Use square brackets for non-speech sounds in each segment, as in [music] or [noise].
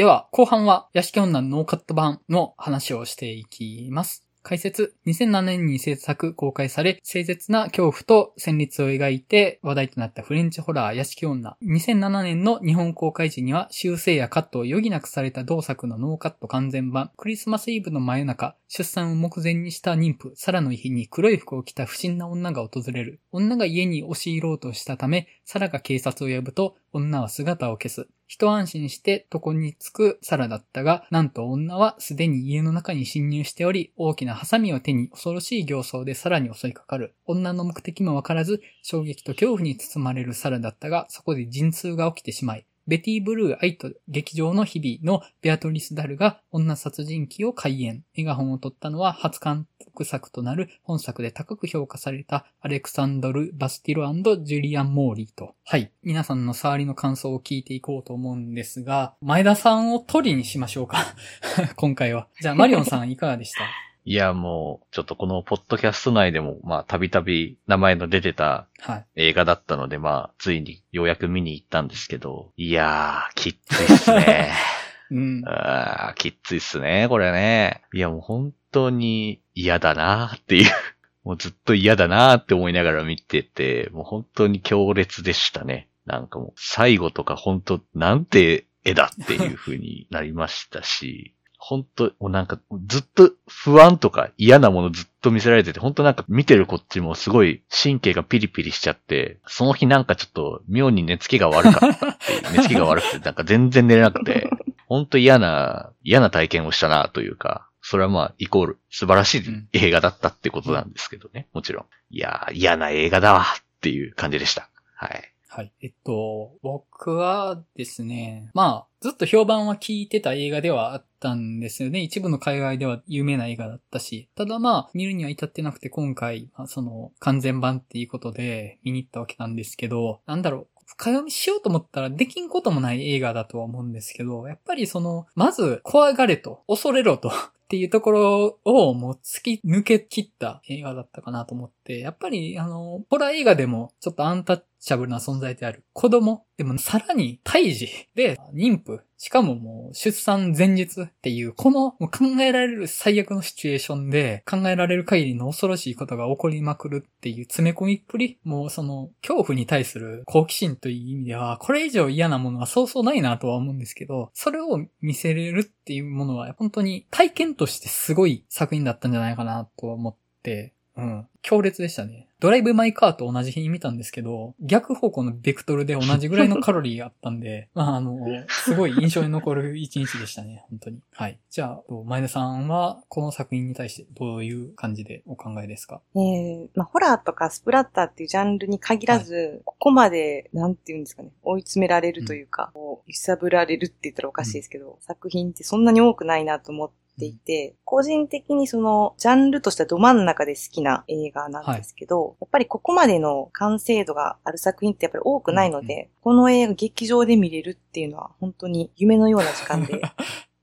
では、後半は屋敷女のノーカット版の話をしていきます。解説、2007年に制作公開され、凄絶な恐怖と戦慄を描いて話題となったフレンチホラー屋敷女。2007年の日本公開時には修正やカットを余儀なくされた同作のノーカット完全版。クリスマスイブの真夜中、出産を目前にした妊婦、サラの家に黒い服を着た不審な女が訪れる。女が家に押し入ろうとしたため、サラが警察を呼ぶと、女は姿を消す。一安心して床に就くサラだったが、なんと女はすでに家の中に侵入しており、大きなハサミを手に恐ろしい形相でサラに襲いかかる。女の目的もわからず、衝撃と恐怖に包まれるサラだったが、そこで陣痛が起きてしまい、ベティ・ブルー・アイト劇場の日々のベアトリス・ダルが女殺人鬼を開演。メガホンを取ったのは初監督作となる本作で高く評価されたアレクサンドル・バスティロジュリアン・モーリーと。はい。皆さんの触りの感想を聞いていこうと思うんですが、前田さんを鳥にしましょうか。[laughs] 今回は。じゃあ、マリオンさんいかがでした？いや、もう、ちょっとこのポッドキャスト内でも、まあ、たびたび名前の出てたはい。映画だったので、まあ、ついにようやく見に行ったんですけど、いやー、きっついっすね。[laughs] うん。あーきっついっすね、これね。いや、もう本当に嫌だなっていう。[laughs] もうずっと嫌だなって思いながら見てて、もう本当に強烈でしたね。なんかもう最後とか本当なんて絵だっていう風になりましたし、本当もうなんかずっと不安とか嫌なものずっと見せられてて、本当なんか見てるこっちもすごい神経がピリピリしちゃって、その日なんかちょっと妙に寝つきが悪かった寝つきが悪くてなんか全然寝れなくて、本当嫌な、嫌な体験をしたなというか、それはまあ、イコール素晴らしい映画だったってことなんですけどね、もちろん。いやー、嫌な映画だわっていう感じでした。はい。はい。えっと、僕はですね、まあ、ずっと評判は聞いてた映画ではあったんですよね。一部の海外では有名な映画だったし。ただまあ、見るには至ってなくて今回、まあ、その、完全版っていうことで見に行ったわけなんですけど、なんだろう。深読みしようと思ったらできんこともない映画だとは思うんですけど、やっぱりその、まず怖がれと、恐れろと、っていうところをもう突き抜け切った映画だったかなと思って、やっぱりあの、ホラー映画でもちょっとアンタッチャブルな存在である。子供、でもさらに胎児で妊婦、しかももう出産前日っていう、このもう考えられる最悪のシチュエーションで考えられる限りの恐ろしいことが起こりまくるっていう詰め込みっぷり、もうその恐怖に対する好奇心という意味では、これ以上嫌なものはそうそうないなとは思うんですけど、それを見せれるっていうものは本当に体験としてすごい作品だったんじゃないかなと思って、うん。強烈でしたね。ドライブ・マイ・カーと同じ日に見たんですけど、逆方向のベクトルで同じぐらいのカロリーがあったんで、[laughs] まあ、あの、すごい印象に残る一日でしたね、[laughs] 本当に。はい。じゃあ、前田さんは、この作品に対してどういう感じでお考えですか？えー、まあ、ホラーとかスプラッターっていうジャンルに限らず、ここまで、なんていうんですかね、追い詰められるというか、こう揺さぶられるって言ったらおかしいですけど、作品ってそんなに多くないなと思っていて、個人的にその、ジャンルとしてはど真ん中で好きな映画なんですけど、やっぱりここまでの完成度がある作品ってやっぱり多くないので、この映画劇場で見れるっていうのは本当に夢のような時間で、[laughs]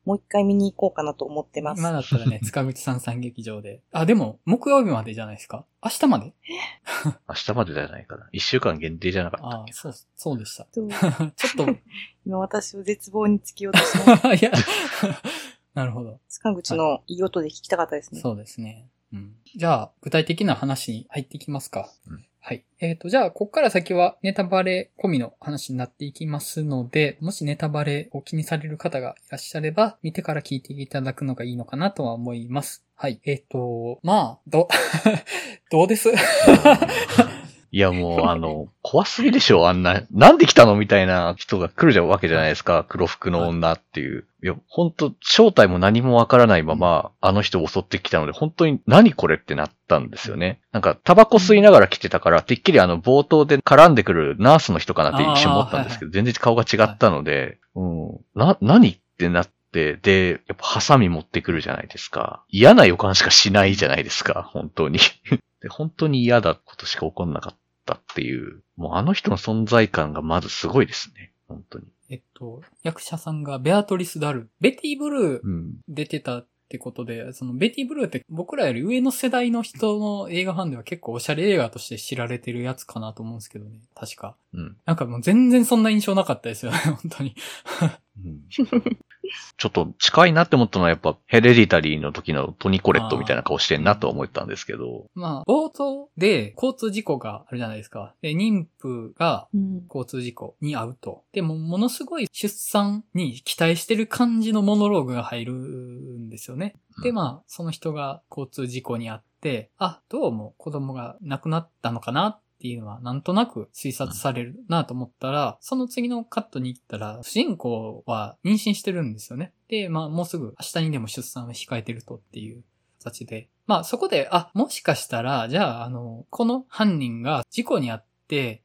もう一回見に行こうかなと思ってます。今だったらね、[laughs] 塚口さんさん劇場で。あ、でも、木曜日までじゃないですか？明日まで？[laughs] 明日までじゃないかな。一週間限定じゃなかったっけ？あそう、そうでした。とちょっと、今私を絶望に突き落としました。いや、なるほど。塚口のいい音で聞きたかったですね。そうですね。うん。じゃあ、具体的な話に入っていきますか？うんはい。えっ、と、じゃあ、こっから先はネタバレ込みの話になっていきますので、もしネタバレを気にされる方がいらっしゃれば、見てから聞いていただくのがいいのかなとは思います。はい。えっ、と、まあ、ど、[laughs] どうです？[laughs] いやもうあの、怖すぎでしょ、あんな。なんで来たのみたいな人が来るじゃんわけじゃないですか。黒服の女っていう。いや、本当正体も何もわからないまま、あの人を襲ってきたので、本当に何これってなったんですよね。なんか、タバコ吸いながら来てたから、てっきりあの、冒頭で絡んでくるナースの人かなって一瞬思ったんですけど、全然顔が違ったので、うん。な、何ってなって、で、やっぱハサミ持ってくるじゃないですか。嫌な予感しかしないじゃないですか、本当に。[laughs] で、本当に嫌だことしか起こんなかったっていう、もうあの人の存在感がまずすごいですね。本当に。えっと、役者さんがベアトリス・ダル。ベティ・ブルーうん。出てたってことで、そのベティ・ブルーって僕らより上の世代の人の映画ファンでは結構おしゃれ映画として知られてるやつかなと思うんですけどね。確か。うん。なんかもう全然そんな印象なかったですよね、本当に。うん、ちょっと近いなって思ったのはやっぱヘレディタリーの時のトニコレットみたいな顔してんなと思ったんですけど。まあ、冒頭で交通事故があるじゃないですか。で、妊婦がうん。交通事故に遭うと。でも、ものすごい出産に期待してる感じのモノローグが入るんですよね。で、まあ、その人が交通事故に遭って、あ、どうも子供が亡くなったのかなっていうのはなんとなく推察されるなと思ったら、その次のカットに行ったら、主人公は妊娠してるんですよね。で、まあ、もうすぐ明日にでも出産を控えてるとっていう形で。まあ、そこで、あ、もしかしたら、じゃあ、あの、この犯人が事故に遭って、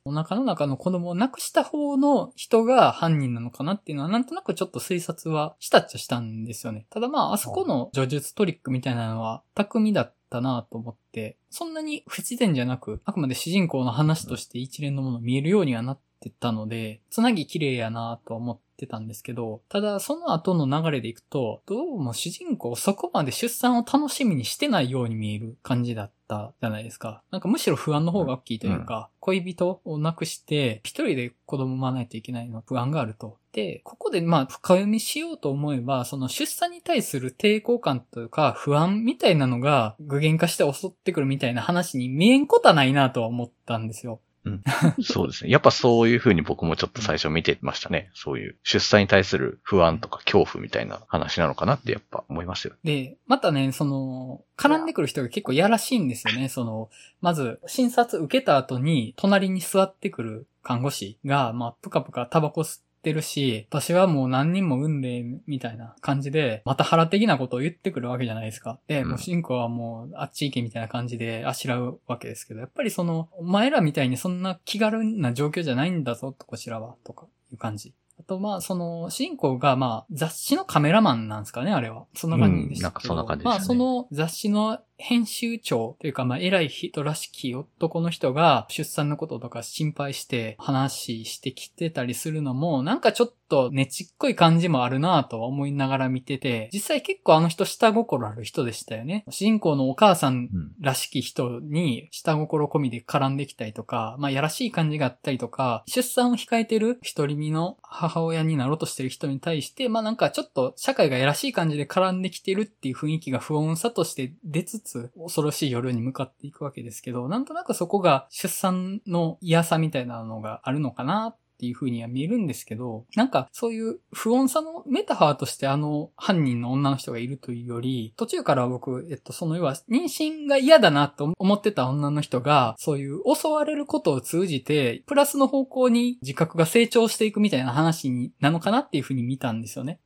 お腹の中の子供を亡くした方の人が犯人なのかなっていうのは、なんとなくちょっと推察はしたっちゃしたんですよね。ただまあ、あそこの叙述トリックみたいなのは、巧みだったなと思って、そんなに不自然じゃなく、あくまで主人公の話として一連のもの見えるようにはなってたので、つなぎ綺麗やなと思ってたんですけど、ただその後の流れでいくと、どうも主人公そこまで出産を楽しみにしてないように見える感じだったじゃないですか。なんかむしろ不安の方が大きいというか、恋人を亡くして、一人で子供を産まないといけないの不安があると。で、ここでまあ深読みしようと思えば、その出産に対する抵抗感というか不安みたいなのが具現化して襲ってくるみたいな話に見えんことはないなとは思ったんですよ。[laughs] そうですね。やっぱそういう風に僕もちょっと最初見てましたね。そういう出産に対する不安とか恐怖みたいな話なのかなってやっぱ思いますよ。で、またね、その、絡んでくる人が結構やらしいんですよね。その、まず、診察受けた後に、隣に座ってくる看護師が、まあ、ぷかぷかタバコ吸ってるし、私はもう何人も産んで、みたいな感じで、また腹的なことを言ってくるわけじゃないですか。で、うんもう主人公はもう、あっち行けみたいな感じであしらうわけですけど、やっぱりその、お前らみたいにそんな気軽な状況じゃないんだぞ、とこちらは、とかいう感じ。あと、まあ、その、主人公が、まあ、雑誌のカメラマンなんですかね、あれは。そんな感じでした。うんなんかそんな感じでしたねまあ、その雑誌の編集長というか、まあ、偉い人らしき男の人が出産のこととか心配して話してきてたりするのも、なんかちょっとねちっこい感じもあるなとは思いながら見てて、実際結構あの人下心ある人でしたよね。主人公のお母さんうん。らしき人に下心込みで絡んできたりとか、まあ、やらしい感じがあったりとか、出産を控えてる一人身の母親になろうとしてる人に対して、まあ、なんかちょっと社会がやらしい感じで絡んできてるっていう雰囲気が不穏さとして出つつ、恐ろしい夜に向かっていくわけですけど、なんとなくそこが出産の嫌さみたいなのがあるのかなっていう風には見えるんですけど、なんかそういう不穏さのメタファーとしてあの犯人の女の人がいるというより、途中から僕、えっと、その要は妊娠が嫌だなと思ってた女の人が、そういう襲われることを通じて、プラスの方向に自覚が成長していくみたいな話になのかなっていう風に見たんですよね。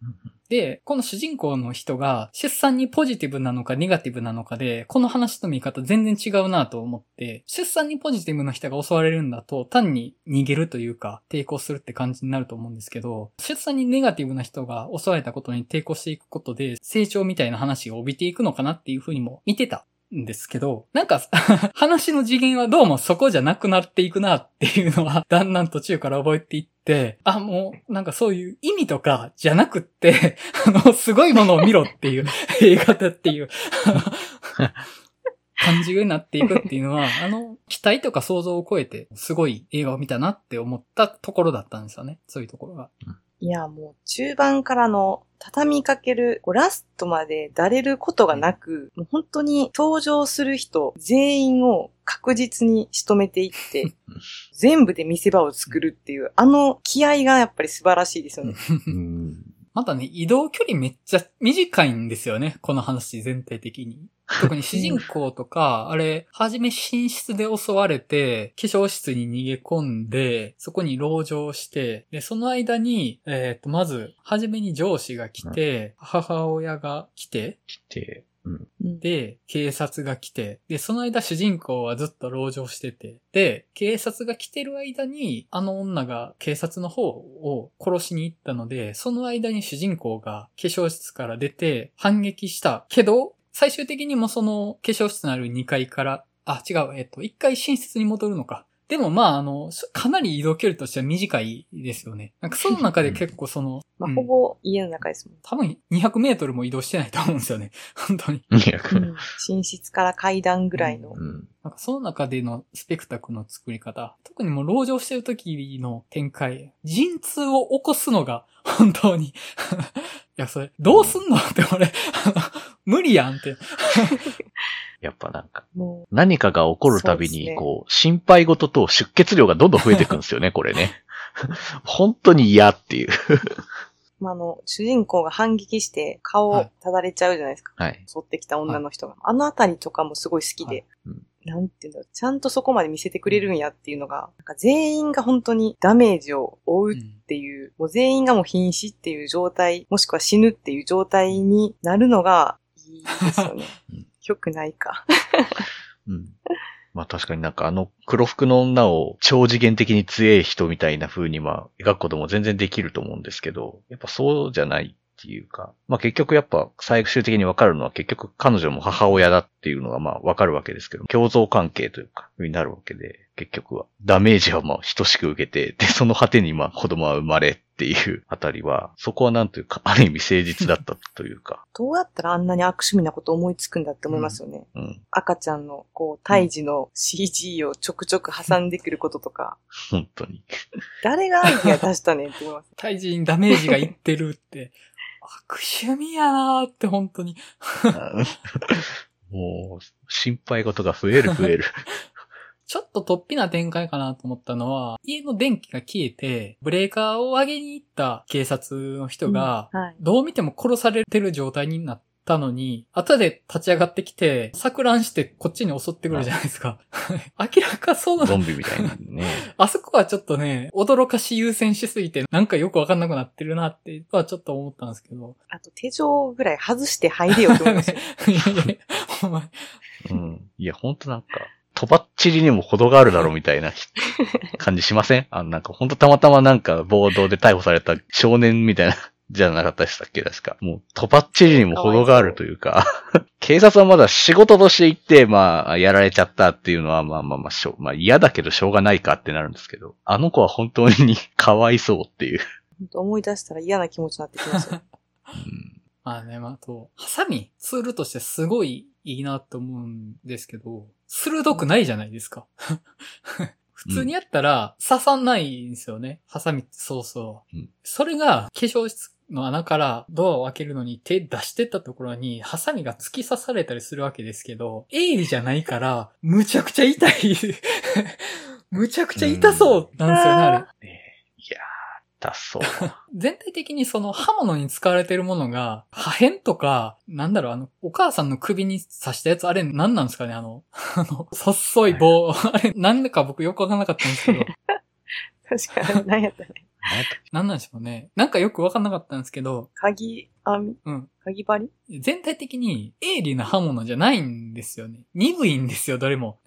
で、この主人公の人が出産にポジティブなのかネガティブなのかで、この話の見方全然違うなと思って、出産にポジティブな人が襲われるんだと単に逃げるというか抵抗するって感じになると思うんですけど、出産にネガティブな人が襲われたことに抵抗していくことで成長みたいな話が帯びていくのかなっていうふうにも見てた。んですけど、なんか、[laughs] 話の次元はどうもそこじゃなくなっていくなっていうのは、[laughs] だんだん途中から覚えていって、あ、もう、なんかそういう意味とかじゃなくって、[laughs] あの、すごいものを見ろっていう映画だっていう、感じになっていくっていうのは、あの、期待とか想像を超えて、すごい映画を見たなって思ったところだったんですよね。そういうところが。いや、もう中盤からの畳みかける、ラストまでだれることがなく、もう本当に登場する人全員を確実に仕留めていって、全部で見せ場を作るっていう、あの気合がやっぱり素晴らしいですよね。うん。またね、移動距離めっちゃ短いんですよね。この話全体的に。特に主人公とか、あれ、はじめ寝室で襲われて、化粧室に逃げ込んで、そこに籠城して、で、その間に、えっ、と、まず、はじめに上司が来て、母親が来て、来て、うん。うん。で、警察が来て、で、その間主人公はずっと籠城してて、で、警察が来てる間に、あの女が警察の方を殺しに行ったので、その間に主人公が化粧室から出て反撃した。けど、最終的にもその化粧室のある2階から、あ、違う、えっと、1階寝室に戻るのか。でもまあ、あの、かなり移動距離としては短いですよね。なんかその中で結構その、まあ、うんほぼ家の中ですもん。多分200メートルも移動してないと思うんですよね。[laughs] 本当に。いや、うん寝室から階段ぐらいの。うん。なんかその中でのスペクタクルの作り方、特にもう籠城してる時の展開、陣痛を起こすのが本当に。[laughs] いや、それ、どうすんのって俺、[laughs] 無理やんって。やっぱなんか、も何かが起こるたびに、こう、心配事と出血量がどんどん増えていくんですよね、[laughs] これね。本当に嫌っていう。う、まあ、あの、主人公が反撃して顔をただれちゃうじゃないですか。はい。襲ってきた女の人が。あのあたりとかもすごい好きで。はいうんなんていうんだろう。ちゃんとそこまで見せてくれるんやっていうのが、なんか全員が本当にダメージを負うっていう、もう全員がもう瀕死っていう状態、もしくは死ぬっていう状態になるのがですよね [laughs] うん。良くないか。うん。まあ確かになんかあの黒服の女を超次元的に強い人みたいな風にまあ描くことも全然できると思うんですけど、やっぱそうじゃないっていうか、まあ結局やっぱ最終的にわかるのは結局彼女も母親だっていうのがまあわかるわけですけど、共存関係というか、になるわけで、結局はダメージはまあ等しく受けて、で、その果てにまあ子供は生まれっていうあたりは、そこはなんというか、ある意味誠実だったというか、[laughs] どうやったらあんなに悪趣味なこと思いつくんだって思いますよね。うん、赤ちゃんの、こう、胎児の CG をちょくちょく挟んでくることとか、[laughs] 本当に。誰がアイデア出したねんって思います。[laughs] 対人にダメージがいってるって、悪趣味やなーって本当に。もう、心配事が増える [laughs] 増える。ちょっと突飛な展開かなと思ったのは、家の電気が消えて、ブレーカーを上げに行った警察の人が、はい。どう見ても殺されてる状態になったのに、後で立ち上がってきて、錯乱してこっちに襲ってくるじゃないですか。[laughs] 明らかそうなゾンビみたいにね。[laughs] あそこはちょっとね、驚かし優先しすぎて、なんかよくわかんなくなってるなって、はちょっと思ったんですけど。あと手錠ぐらい外して入れよって思いますよ。[laughs] いや。いや、ほんとなんか、とばっちりにも程があるだろうみたいな感じしません？あの、なんかほんとたまたまなんか暴動で逮捕された少年みたいな、じゃなかったでしたっけ？確か。もう、とばっちりにも程があるというか、警察はまだ仕事として行って、まあ、やられちゃったっていうのは、まあまあまあ、しょう、まあ嫌だけどしょうがないかってなるんですけど、あの子は本当にかわいそうっていう。本当思い出したら嫌な気持ちになってきますよ。うんまあね、まあ、あと、ハサミ、ツールとしてすごいいいなと思うんですけど、鋭くないじゃないですか。普通にやったら刺さんないんですよね。ハサミってそうそう。うんそれが化粧室の穴からドアを開けるのに手出してったところにハサミが突き刺されたりするわけですけど、鋭利じゃないから、むちゃくちゃ痛い。[laughs] むちゃくちゃ痛そうなんですよね、あれ。いやー、だそう。[laughs] 全体的にその刃物に使われてるものが、破片とか、なんだろう、あの、お母さんの首に刺したやつ、あれ何なんですかねあの、あの、[laughs] 細い棒。あれ、なんでか僕よくわかんなかったんですけど、[laughs] 確かに、何やったね。何なんでしょうね。なんかよくわかんなかったんですけど、鍵編みうん。鍵針全体的に鋭利な刃物じゃないんですよね。鈍いんですよ、どれも。[laughs]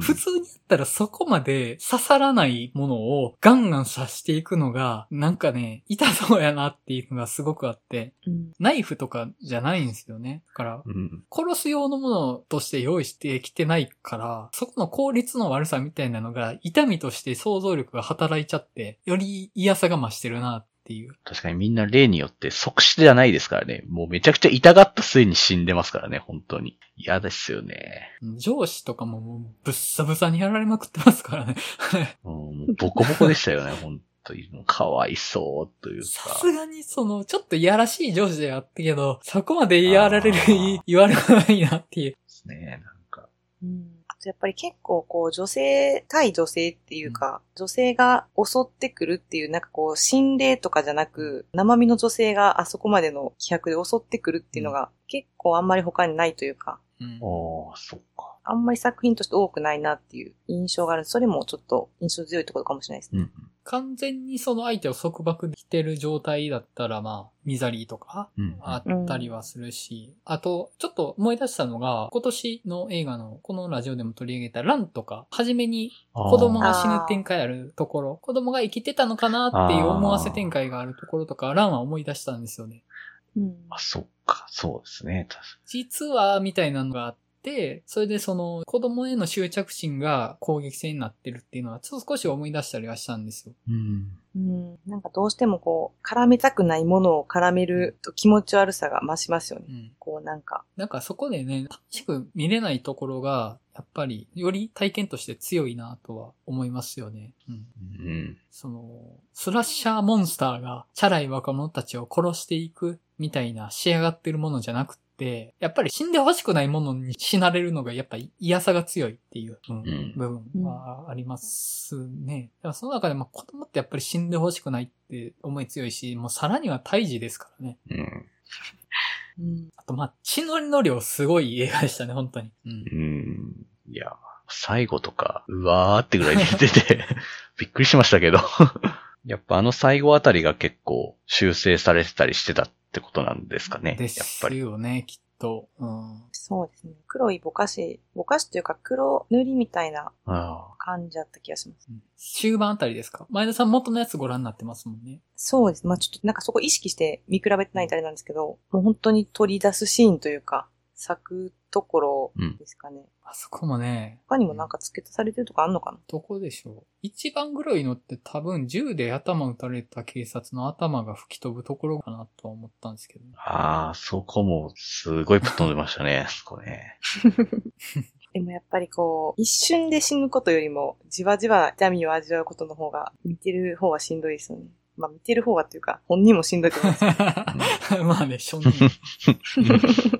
普通にやったらそこまで刺さらないものをガンガン刺していくのが、なんかね、痛そうやなっていうのがすごくあって、うん。ナイフとかじゃないんですよね。だから、うん。殺す用のものとして用意してきてないから、そこの効率の悪さみたいなのが、痛みとして想像力が働いちゃって、より嫌さが増してるなっていう。確かにみんな例によって即死じゃないですからね。もうめちゃくちゃ痛がった末に死んでますからね、本当に。嫌ですよね。上司とかももうぶっさぶさにやられまくってますからね。[laughs] うんもうボコボコでしたよね、本当に。もうかわいそうというか。さすがにその、ちょっといやらしい上司ではあったけど、そこまでやられる言われないなっていう。ですね、なんか。うん。やっぱり結構こう女性、対女性っていうか、女性が襲ってくるっていうなんかこう心霊とかじゃなく、生身の女性があそこまでの気迫で襲ってくるっていうのが結構あんまり他にないというか、うんああ、そっか。あんまり作品として多くないなっていう印象がある。それもちょっと印象強いところかもしれないですね。うん。完全にその相手を束縛できてる状態だったら、まあ、ミザリーとか、うん。あったりはするし、あと、ちょっと思い出したのが、今年の映画の、このラジオでも取り上げたランとか、初めに子供が死ぬ展開あるところ、子供が生きてたのかなっていう思わせ展開があるところとか、ランは思い出したんですよね。うん。あ、そっか。そうですね。確か実は、みたいなのがあっって、それでその子供への執着心が攻撃性になってるっていうのは、ちょっと少し思い出したりはしたんですよ。うん。うん。なんかどうしてもこう、絡めたくないものを絡めると気持ち悪さが増しますよね。うん。こうなんか、なんかそこでね、楽しく見れないところが、やっぱり、より体験として強いなとは思いますよね。うん。うん。その、スラッシャーモンスターが、チャラい若者たちを殺していく、みたいな仕上がってるものじゃなくて、やっぱり死んでほしくないものに死なれるのが、やっぱり嫌さが強いっていう、うんうん部分はありますね。でもその中で、まあ子供ってやっぱり死んでほしくないって思い強いし、もうさらには胎児ですからね。うん。うん。あと、まあ、血のりの量すごい映画でしたね、本当に。うんうん。いや、最後とか、うわーってぐらい出てて、[laughs] びっくりしましたけど。[laughs] やっぱあの最後あたりが結構修正されてたりしてたってことなんですかね。でやっぱすり。よね、きっと。うん。そうですね。黒いぼかし、ぼかしというか黒塗りみたいなあ感じだった気がします。終盤あたりですか？前田さん元のやつご覧になってますもんね。そうです。まあちょっとなんかそこ意識して見比べてないとあれなんですけど、もう本当に取り出すシーンというか、咲くところうんですかね。あそこもね、他にもなんか付け足されてるとかあんのかな？どこでしょう？一番黒いのって多分銃で頭撃たれた警察の頭が吹き飛ぶところかなとは思ったんですけど。あー、そこもすごいぶっ飛んでましたね。[laughs] これね。[laughs] でもやっぱりこう、一瞬で死ぬことよりも、じわじわ痛みを味わうことの方が、見てる方はしんどいですよね。まあ見てる方はっていうか、本人もしんどいと思います。[laughs] まあね、正直。う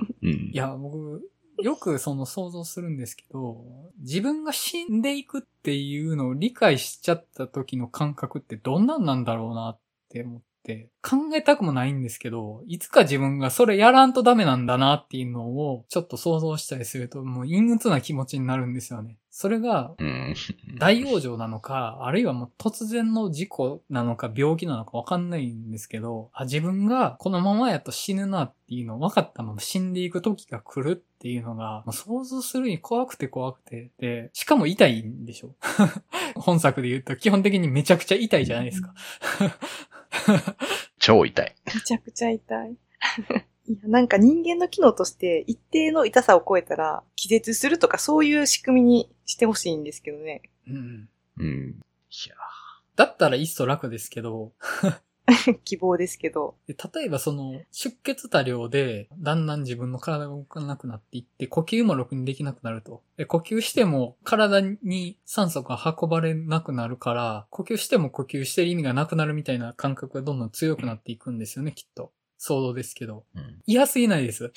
んい。や、僕、よくその想像するんですけど、自分が死んでいくっていうのを理解しちゃった時の感覚ってどんなんなんだろうなって思って、考えたくもないんですけど、いつか自分がそれやらんとダメなんだなっていうのをちょっと想像したりすると、もう陰鬱な気持ちになるんですよね。それがうん。大往生なのか、あるいはもう突然の事故なのか病気なのかわかんないんですけど、あ、自分がこのままやと死ぬなっていうの分かったまま死んでいく時が来るっていうのが、想像するに怖くて怖くて、で、しかも痛いんでしょ [laughs] 本作で言うと基本的にめちゃくちゃ痛いじゃないですか。超痛い。めちゃくちゃ痛い。いや、なんか人間の機能として一定の痛さを超えたら気絶するとかそういう仕組みにしてほしいんですけどね。うん、うん。いや、だったらいっそ楽ですけど、[laughs] 希望ですけど。で例えばその出血多量でだんだん自分の体が動かなくなっていって呼吸もろくにできなくなると。で呼吸しても体に酸素が運ばれなくなるから呼吸しても呼吸してる意味がなくなるみたいな感覚がどんどん強くなっていくんですよね、きっと。想像ですけど。うん嫌すぎないです。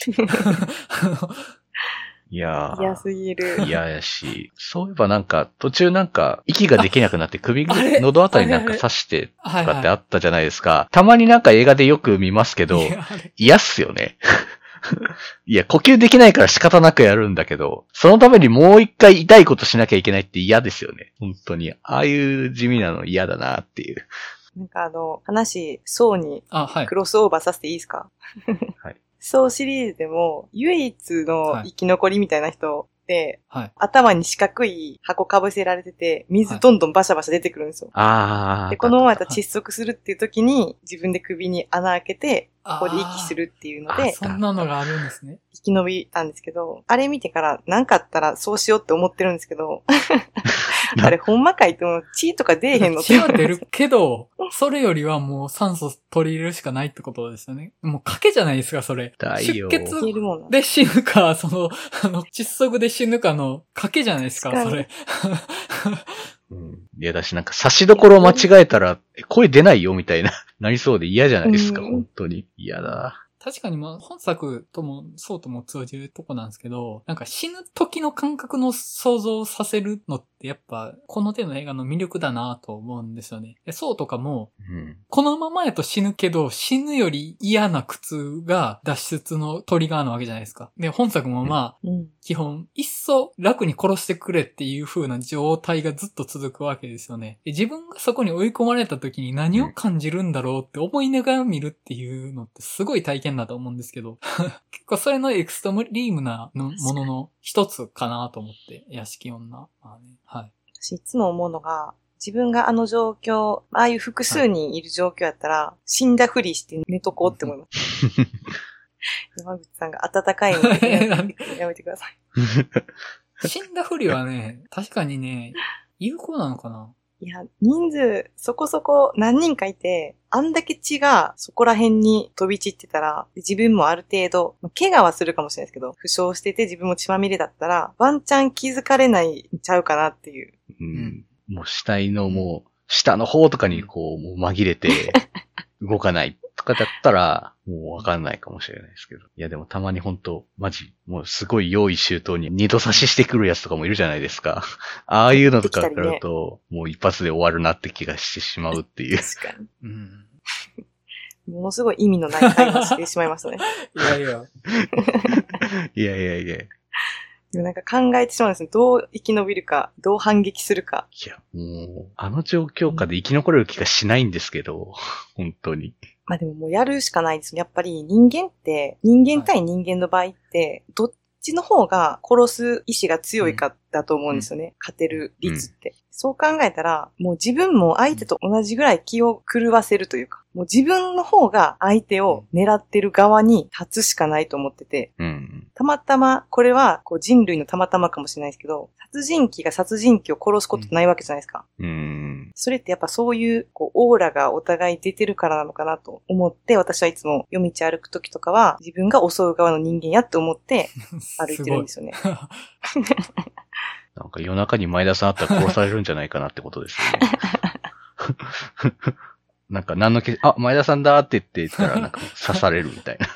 いやー嫌すぎる。嫌やし、そういえばなんか、途中なんか、息ができなくなって [laughs] 首あれ喉あたりなんか刺してはいとかってはあったじゃないですか。たまになんか映画でよく見ますけい。どい、やあれ嫌っすよね。[laughs] いや、呼吸できないから仕方なくやるんだけど、そのためにもう一回痛いことしなきゃいけないって嫌ですよね。本当に。ああいう地味なの嫌だなっていう。なんかあの、話、そうにあ、はいク。ロスオーバーさせていいですか？はい。[laughs] そうシリーズでも、唯一の生き残りみたいな人で、はい。頭に四角い箱かぶせられてて、水どんどんバシャバシャ出てくるんですよ。ああ。で、このままやったら窒息するっていう時に、自分で首に穴開けて、こここで息するっていうのあで、そんなのがあるんですね。生き延びたんですけど、あれ見てから何かあったらそうしようって思ってるんですけど、[laughs] あれほんまかいってもう血とか出えへんの血は出るけど、それよりはもう酸素取り入れるしかないってことですよね。もう賭けじゃないですか、それ。出血。で死ぬか、その、あの、窒息で死ぬかの賭けじゃないですか、確かにそれ。うん。いや、だしなんか差しどころ間違えたら、え声出ないよみたいな、[laughs] なりそうで嫌じゃないですか、うん本当に。嫌だ。確かにまあ、本作とも、そうとも通じるとこなんですけど、なんか死ぬ時の感覚の想像をさせるのってやっぱ、この手の映画の魅力だなと思うんですよね。でそうとかも、うん。このままやと死ぬけど、死ぬより嫌な苦痛が脱出のトリガーなわけじゃないですか。で、本作もまあ、うん。基本、いっそ楽に殺してくれっていう風な状態がずっと続くわけですよね。で自分がそこに追い込まれた時に何を感じるんだろうって思いながら見るっていうのってすごい体験だと思うんですけど、[laughs] 結構それのエクストリームなのものの一つかなと思って、屋敷女。まあね、はい。私いつも思うのが、自分があの状況、ああいう複数人いる状況やったら、死んだふりして寝とこうって思います。[laughs] 山口さんが温かいので [laughs] やめてください。[laughs] 死んだふりはね、確かにね、有効なのかないや、人数そこそこ何人かいて、あんだけ血がそこら辺に飛び散ってたら、自分もある程度、まあ怪我はするかもしれないですけど、負傷してて自分も血まみれだったら、ワンチャン気づかれないんちゃうかなっていう。うん。もう死体のもう、下の方とかにこう、もう紛れて、[laughs] 動かないとかだったら、もうわかんないかもしれないですけど。いやでもたまに本当マジ、もうすごい用意周到に二度刺ししてくるやつとかもいるじゃないですか。[laughs] ああいうのとかだると、もう一発で終わるなって気がしてしまうっていう。確かうん。に。ものすごい意味のない会話してしまいましたね。[laughs] いやいや。[laughs] いやいやいや。いでもなんか考えてしまうんですね。どう生き延びるか、どう反撃するか。や、もう、あの状況下で生き残れる気がしないんですけど、本当に。まあでももうやるしかないですね。やっぱり人間って、人間対人間の場合って、どっちの方が殺す意志が強いかだと思うんですよね。勝てる率って。そう考えたら、もう自分も相手と同じぐらい気を狂わせるというか、もう自分の方が相手を狙ってる側に立つしかないと思ってて、うん。たまたま、これはこう人類のたまたまかもしれないですけど、殺人鬼が殺人鬼を殺すことないわけじゃないですか。うん。それってやっぱそういう、こう、オーラがお互い出てるからなのかなと思って、私はいつも夜道歩くときとかは、自分が襲う側の人間やって思って歩いてるんですよね。[laughs] なんか夜中に前田さんあったら殺されるんじゃないかなってことですよね。[laughs] なんか何のけ、あ、前田さんだって言って言ったらなんか刺されるみたいな。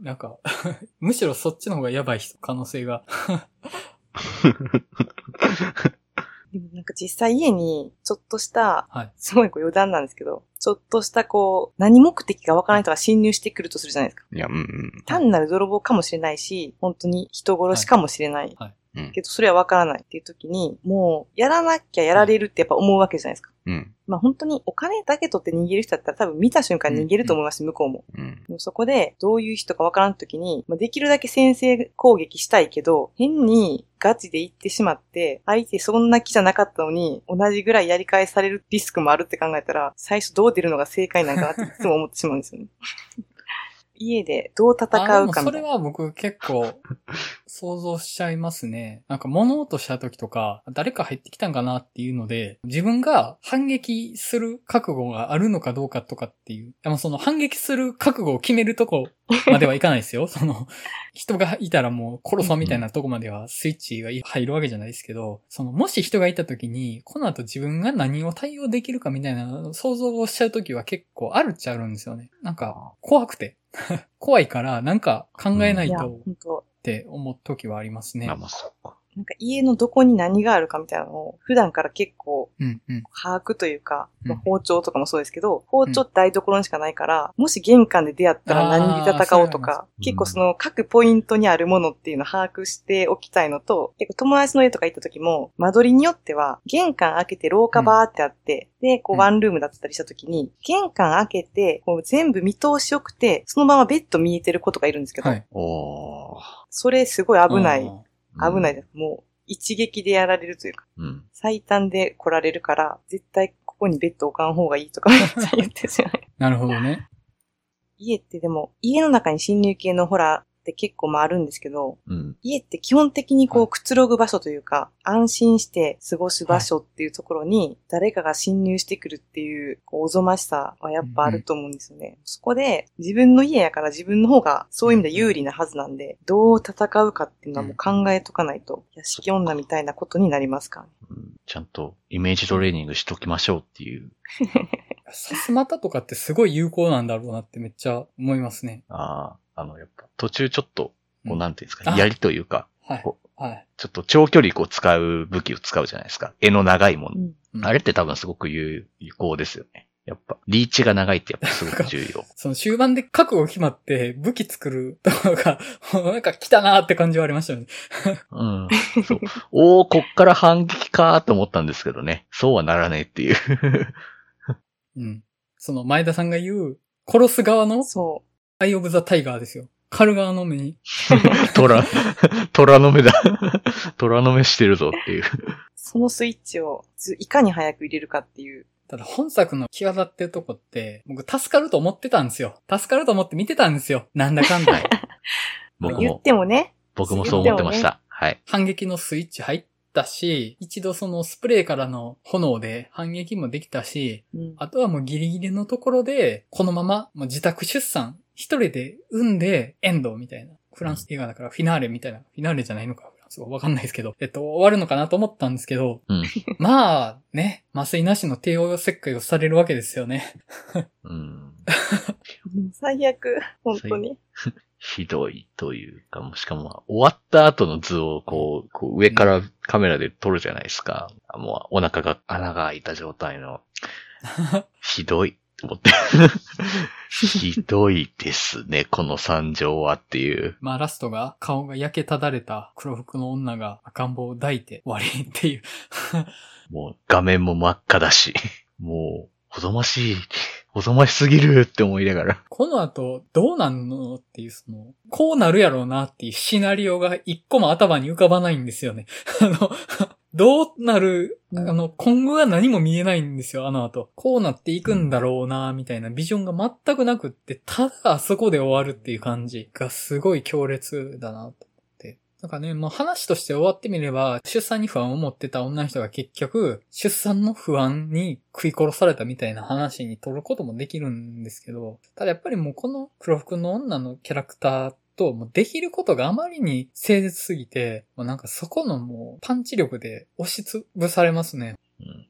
なんか、[laughs] むしろそっちの方がやばい人、可能性が。[laughs] でもなんか実際家に、ちょっとした、はい。すごいこう余談なんですけど、ちょっとしたこう、何目的かわからない人が侵入してくるとするじゃないですか。いや、うんうん。単なる泥棒かもしれないし、本当に人殺しかもしれない。うんけど、それはわからないっていう時に、もう、やらなきゃやられるってやっぱ思うわけじゃないですか。うん。まあ本当にお金だけ取って逃げる人だったら多分見た瞬間逃げると思います、向こうも。うん。でもそこで、どういう人かわからんときに、まあ、できるだけ先制攻撃したいけど、変にガチで行ってしまって、相手そんな気じゃなかったのに、同じぐらいやり返されるリスクもあるって考えたら、最初どう出るのが正解なんかなっていつも思ってしまうんですよね。[laughs] 家でどう戦うかみたいな。は僕結構想像しちゃいますね。なんか物音した時とか、誰か入ってきたんかなっていうので、自分が反撃する覚悟があるのかどうかとかっていう。でもその反撃する覚悟を決めるとこまではいかないですよ。[laughs] その、人がいたらもう殺そうみたいなとこまではスイッチが入るわけじゃないですけど、その、もし人がいた時に、この後自分が何を対応できるかみたいな想像をしちゃう時は結構あるっちゃあるんですよね。なんか、怖くて。怖いから、なんか考えないとって思う時はありますねあ、。まあ、そっか。なんか家のどこに何があるかみたいなのを、普段から結構うん、うん。把握というか、うんまあ包丁とかもそうですけど、包丁って台所にしかないから、もし玄関で出会ったら何で戦おうとか、結構その各ポイントにあるものっていうのを把握しておきたいのと、結構友達の家とか行った時も、間取りによっては、玄関開けて廊下バーってあって、で、こううんワンルームだったりした時に、玄関開けて、こう全部見通し良くて、そのままベッド見えてる子とかいるんですけど、はい。それすごい危ない。うん危ないです。もう、一撃でやられるというか、うん。最短で来られるから、絶対ここにベッド置かん方がいいとか [laughs] めっちゃ言ってるじゃない。なるほどね。家ってでも、家の中に侵入系のホラーって結構まああるんですけど、うん。家って基本的にこはうくつろぐ場所というか、安心して過ごす場所っていうところに、誰かが侵入してくるっていう、こうおぞましさはやっぱあると思うんですよね。そこで、自分の家やから自分の方がそういう意味で有利なはずなんで、どう戦うかっていうのはもう考えとかないと、屋敷女みたいなことになりますからね。うんちゃんとイメージトレーニングしときましょうっていう。[laughs] さすまたとかってすごい有効なんだろうなってめっちゃ思いますね。ああ、あの、やっぱ途中ちょっと、こう、うんなんていうんですか、あ槍というか、はいこ。はい。ちょっと長距離こう使う武器を使うじゃないですか。柄の長いもの。うんうんあれって多分すごく有有効ですよね。やっぱ、リーチが長いってやっぱすごく重要。[laughs] その終盤で覚悟決まって武器作るところが、も [laughs] うなんか来たなーって感じはありましたよね。うん。そう。おー、こっから反撃かーと思ったんですけどね。そうはならねえっていう。[laughs] うん。その前田さんが言う、殺す側のそアイオブザタイガーですよ。狩る側の目に。[laughs] 虎、虎の目だ。虎の目してるぞっていう。う。そのスイッチをずいかに早く入れるかっていう。ただ本作の際立ってるとこって、僕助かると思ってたんですよ。助かると思って見てたんですよ。なんだかんだ。言 [laughs] っ僕も、てもね、僕もそう思ってました。はい。反撃のスイッチ入ったし、一度そのスプレーからの炎で反撃もできたし、うんあとはもうギリギリのところで、このままもう自宅出産、一人で産んでエンドみたいな。フランス映画だからフィナーレみたいな。フィナーレじゃないのかフランス語わかんないですけど。えっと、終わるのかなと思ったんですけど、うん。まあ、ね、麻酔なしの帝王切開をされるわけですよね。うん。[laughs] 最悪、本当に。ひどいというか、もうしかも終わった後の図をこう、こう上からカメラで撮るじゃないですか。もうお腹が穴が開いた状態の。[laughs] ひどいと思って。ひどいですね、この惨状はっていう。まあラストが顔が焼けただれた黒服の女が赤ん坊を抱いて終わりっていう。もう画面も真っ赤だし、もう、ほどましい、ほどましすぎるって思いながら。この後どうなんのっていうその、こうなるやろうなっていうシナリオが一個も頭に浮かばないんですよね。あの、どうなる、あの、今後が何も見えないんですよ、あの後。こうなっていくんだろうな、みたいなビジョンが全くなくって、ただあそこで終わるっていう感じがすごい強烈だなと思って。なんかね、もう話として終わってみれば、出産に不安を持ってた女の人が結局、出産の不安に食い殺されたみたいな話に取ることもできるんですけど、ただやっぱりもうこの黒服の女のキャラクターと、もうできることがあまりに誠実すぎて、もうなんかそこのもうパンチ力で押しつぶされますね。うん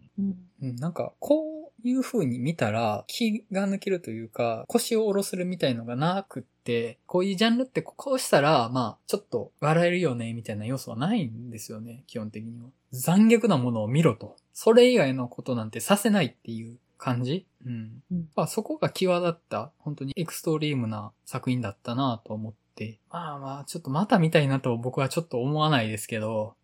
なんか、こういう風に見たら気が抜けるというか、腰を下ろせるみたいのがなくって、こういうジャンルってこうしたら、まあ、ちょっと笑えるよね、みたいな要素はないんですよね、基本的には。残虐なものを見ろと。それ以外のことなんてさせないっていう感じうん。うんまあ、そこが際立った、本当にエクストリームな作品だったなと思って。まあまあ、ちょっとまた見たいなと僕はちょっと思わないですけど。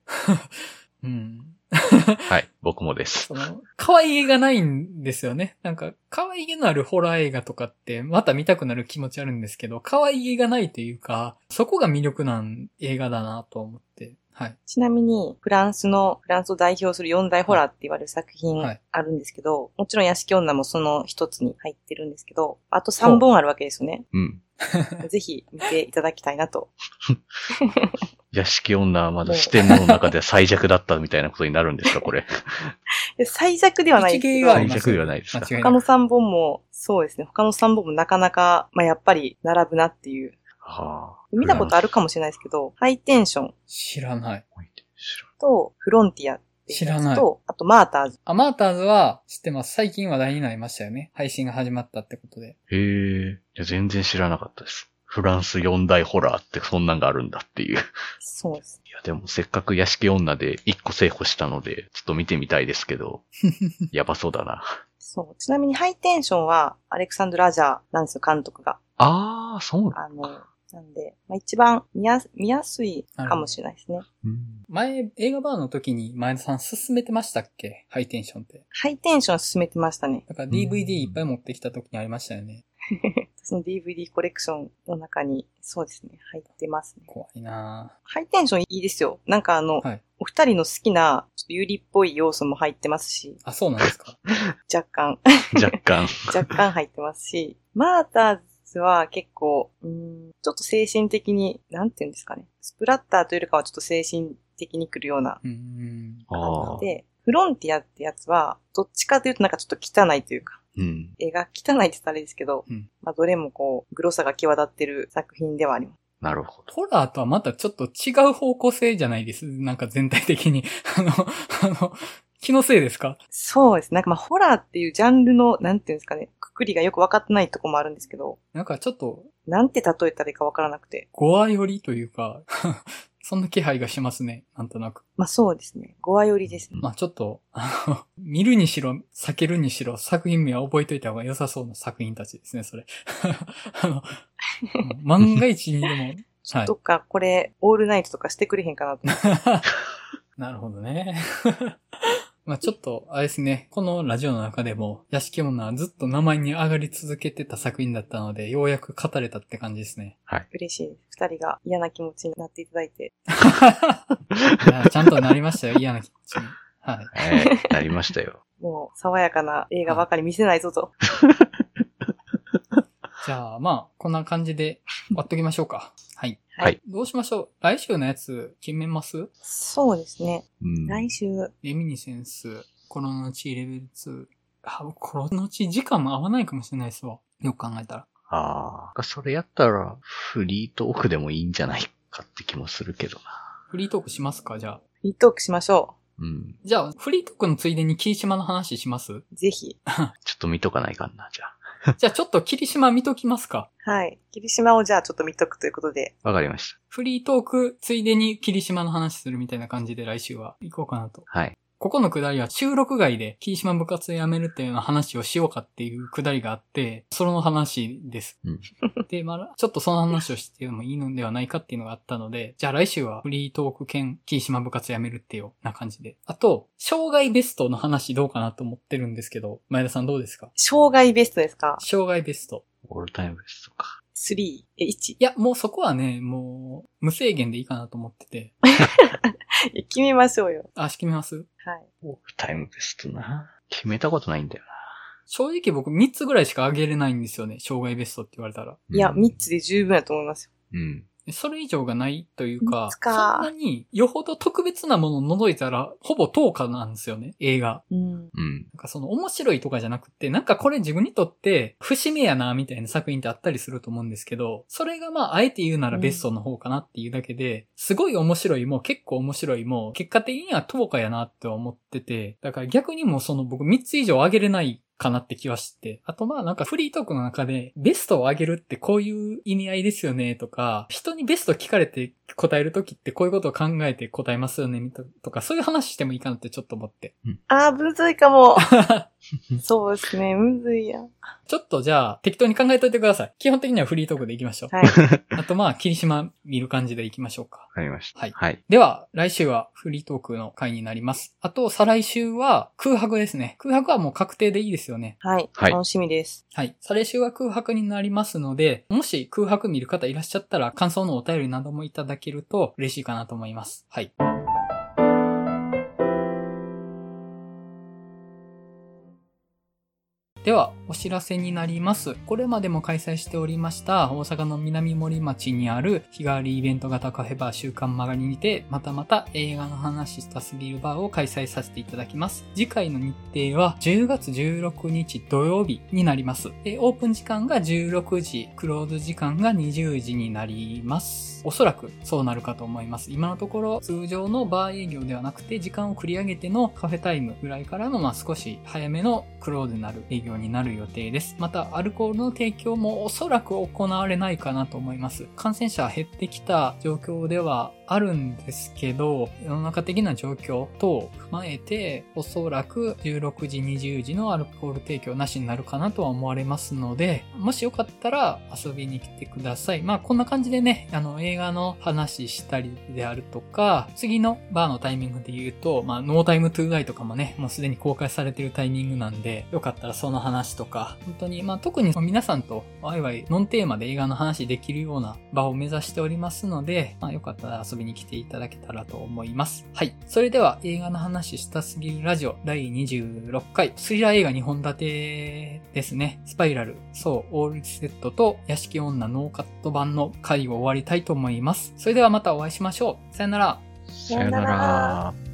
[laughs] うん。はい、僕もです。その、可愛げがないんですよね。なんか、可愛げのあるホラー映画とかって、また見たくなる気持ちあるんですけど、可愛げがないというか、そこが魅力なん映画だなと思って。はい。ちなみに、フランスの、フランスを代表する四大ホラーって言われる作品はいあるんですけど、もちろん屋敷女もその一つに入ってるんですけど、あと三本あるわけですよね。うん。[laughs] [laughs] ぜひ見ていただきたいなと。[laughs] 屋敷女はまだ四天王の中では最弱だったみたいなことになるんですか、これ。で最弱ではない一ですけど、最弱ではないですか他の。三本も、そうですね。他の三本もなかなか、まあ、やっぱり並ぶなっていう。はあ。見たことあるかもしれないですけど、ハイテンション知らない。とフロンティア知らないと、あとマーターズ。アマーターズは知ってます。最近話題になりましたよね。配信が始まったってことで。へえ。いや、全然知らなかったです。フランス四大ホラーってそんなんがあるんだっていう。いそうです。や、でもせっかく屋敷女で一個成功したので、ちょっと見てみたいですけど、[laughs] やばそうだな。そう。ちなみにハイテンションは、アレクサンドラ・ジャーなんですよ、監督が。あー、そうなあの、なんで、まあ、一番見や見やすいかもしれないですね。うん前、映画バーの時に前田さん勧めてましたっけ？ハイテンションって。ハイテンション進めてましたね。だから DVD いっぱい持ってきた時にありましたよね。[laughs] その DVD コレクションの中に、そうですね、入ってますね。怖いなハイテンションいいですよ。なんかあの、はいお二人の好きな、ちょっとユリっぽい要素も入ってますし、あ、そうなんですか？[laughs] 若干、若干。[laughs] 若干入ってますし、マーターズは結構、うーん、ちょっと精神的に、なんていうんですかね。スプラッターというよりかはちょっと精神的に来るようなうーん。あー。で、フロンティアってやつは、どっちかというとなんかちょっと汚いというか、うん。絵が汚いって言ったらあれですけど、うんまあどれもこう、グロさが際立ってる作品ではあります。なるほど。ホラーとはまたちょっと違う方向性じゃないです？なんか全体的に。[laughs] あの、あの、気のせいですか？そうです。なんかまあホラーっていうジャンルの、なんていうんですかね、くくりがよく分かってないとこもあるんですけど、なんかちょっと、なんて例えたらいいか分からなくて。ゴア寄りというか、[laughs] そんな気配がしますね。なんとなく。まあそうですね。5話寄りですね。まあちょっと、あの、見るにしろ、避けるにしろ、作品名は覚えといた方が良さそうな作品たちですね、それ。[laughs] あの、万が一にでも、[laughs] はいど。っかこれ、オールナイトとかしてくれへんかなと思って。なるほどね。まあちょっと、あれですね、このラジオの中でも、屋敷女はずっと名前に上がり続けてた作品だったので、ようやく語れたって感じですね。嬉しいです。二人が嫌な気持ちになっていただいて。[laughs] いやちゃんとなりましたよ、嫌な気持ちに。はい。はい。なりましたよ。[laughs] もう、爽やかな映画ばかり見せないぞと。[laughs] じゃあ、まあ、こんな感じで終わっときましょうか。はい。はい。どうしましょう？来週のやつ決めます？そうですね。うん。来週、レミニセンス、コロナチレベル2。あ、コロナチ時間も合わないかもしれないですわ。よく考えたら。ああ。それやったら、フリートークでもいいんじゃないかって気もするけどな。フリートークしますか？じゃあ。フリートークしましょうん。じゃあ、フリートークのついでに霧島の話します？う。ぜひ。[laughs] ちょっと見とかないかんな、じゃ [laughs] じゃあちょっと霧島見ときますか。はい。霧島をじゃあちょっと見とくということで。あ。わかりましフリートークついでに霧島の話するみたいな感じで来週は行こうかなと。た。はい。ここのくだりは収録外で霧島部活辞めるっていうような話をしようかっていうくだりがあって、その話です。うん [laughs] で、まあ、ちょっとその話をしてもいいのではないかっていうのがあったので、じゃあ来週はフリートーク兼霧島部活辞めるっていうような感じで。あと、障害ベストの話どうかなと思ってるんですけど、前田さんどうですか？障害ベストですか？障害ベスト。オールタイムベストか。?3、え、1。いや、もうそこはね、もう、無制限でいいかなと思ってて。[laughs] え決めましょうよ。あ、決めます？はい。オールタイムベストな。決めたことないんだよ正直僕3つぐらいしかあげれないんですよね。障害ベストって言われたら。な。いや、うん3つで十分だと思いますよ。うん。それ以上がないというかそんなによほど特別なものを除いたら、ほぼ等価なんですよね、映画。うん。うん。なんかその面白いとかじゃなくて、なんかこれ自分にとって節目やな、みたいな作品ってあったりすると思うんですけど、それがまあ、あえて言うならベストの方かなっていうだけで、すごい面白いも結構面白いも、結果的には等価やなって思ってて、だから逆にもうその僕3つ以上上げれないかなって気はして。あとまあなんかフリートークの中でベストを上げるってこういう意味合いですよねとか、人にベスト聞かれて答えるときってこういうことを考えて答えますよねとか、そういう話してもいいかなってちょっと思って。あー、むずいかも。[laughs] そうですね、むずいや。ちょっとじゃあ適当に考えといてください。基本的にはフリートークでいきましょう。はい。[laughs] あとまあ霧島見る感じでいきましょうか。わかりました。はいはい。では、来週はフリートークの回になります。あと、再来週は空白ですね。空白はもう確定でいいですよね。はい。はい楽しみです。はい。再来週は空白になりますので、もし空白見る方いらっしゃったら、感想のお便りなどもいただけると嬉しいかなと思います。はい。では、お知らせになります。これまでも開催しておりました、大阪の南森町にある日替わりイベント型カフェバー週刊マガにて、またまた映画の話したすぎるバーを開催させていただきます。次回の日程は10月16日土曜日になります。オープン時間が16時、クローズ時間が20時になります。おそらくそうなるかと思います。今のところ通常のバー営業ではなくて時間を繰り上げてのカフェタイムぐらいからのまあ少し早めのクローズになる営業になる予定です。またアルコールの提供もおそらく行われないかなと思います。感染者減ってきた状況ではあるんですけど、世の中的な状況等を踏まえて、おそらく16時、20時のアルコール提供なしになるかなとは思われますので、もしよかったら遊びに来てください。まあこんな感じでね、あの映画の話したりであるとか、次のバーのタイミングで言うと、まあ No Time to Die とかもね、もうすでに公開されてるタイミングなんで、よかったらその話とか、本当にまあ特に皆さんとワイワイノンテーマで映画の話できるような場を目指しておりますので、まあよかったら遊びに来ていただけたらと思います。はい。それでは映画の話したすぎるラジオ第26回、スリラー映画2本立てですね。スパイラル、ソウ、オールリセットと屋敷女ノーカット版の回を終わりたいと思います。それではまたお会いしましょう。さよなら。さよなら。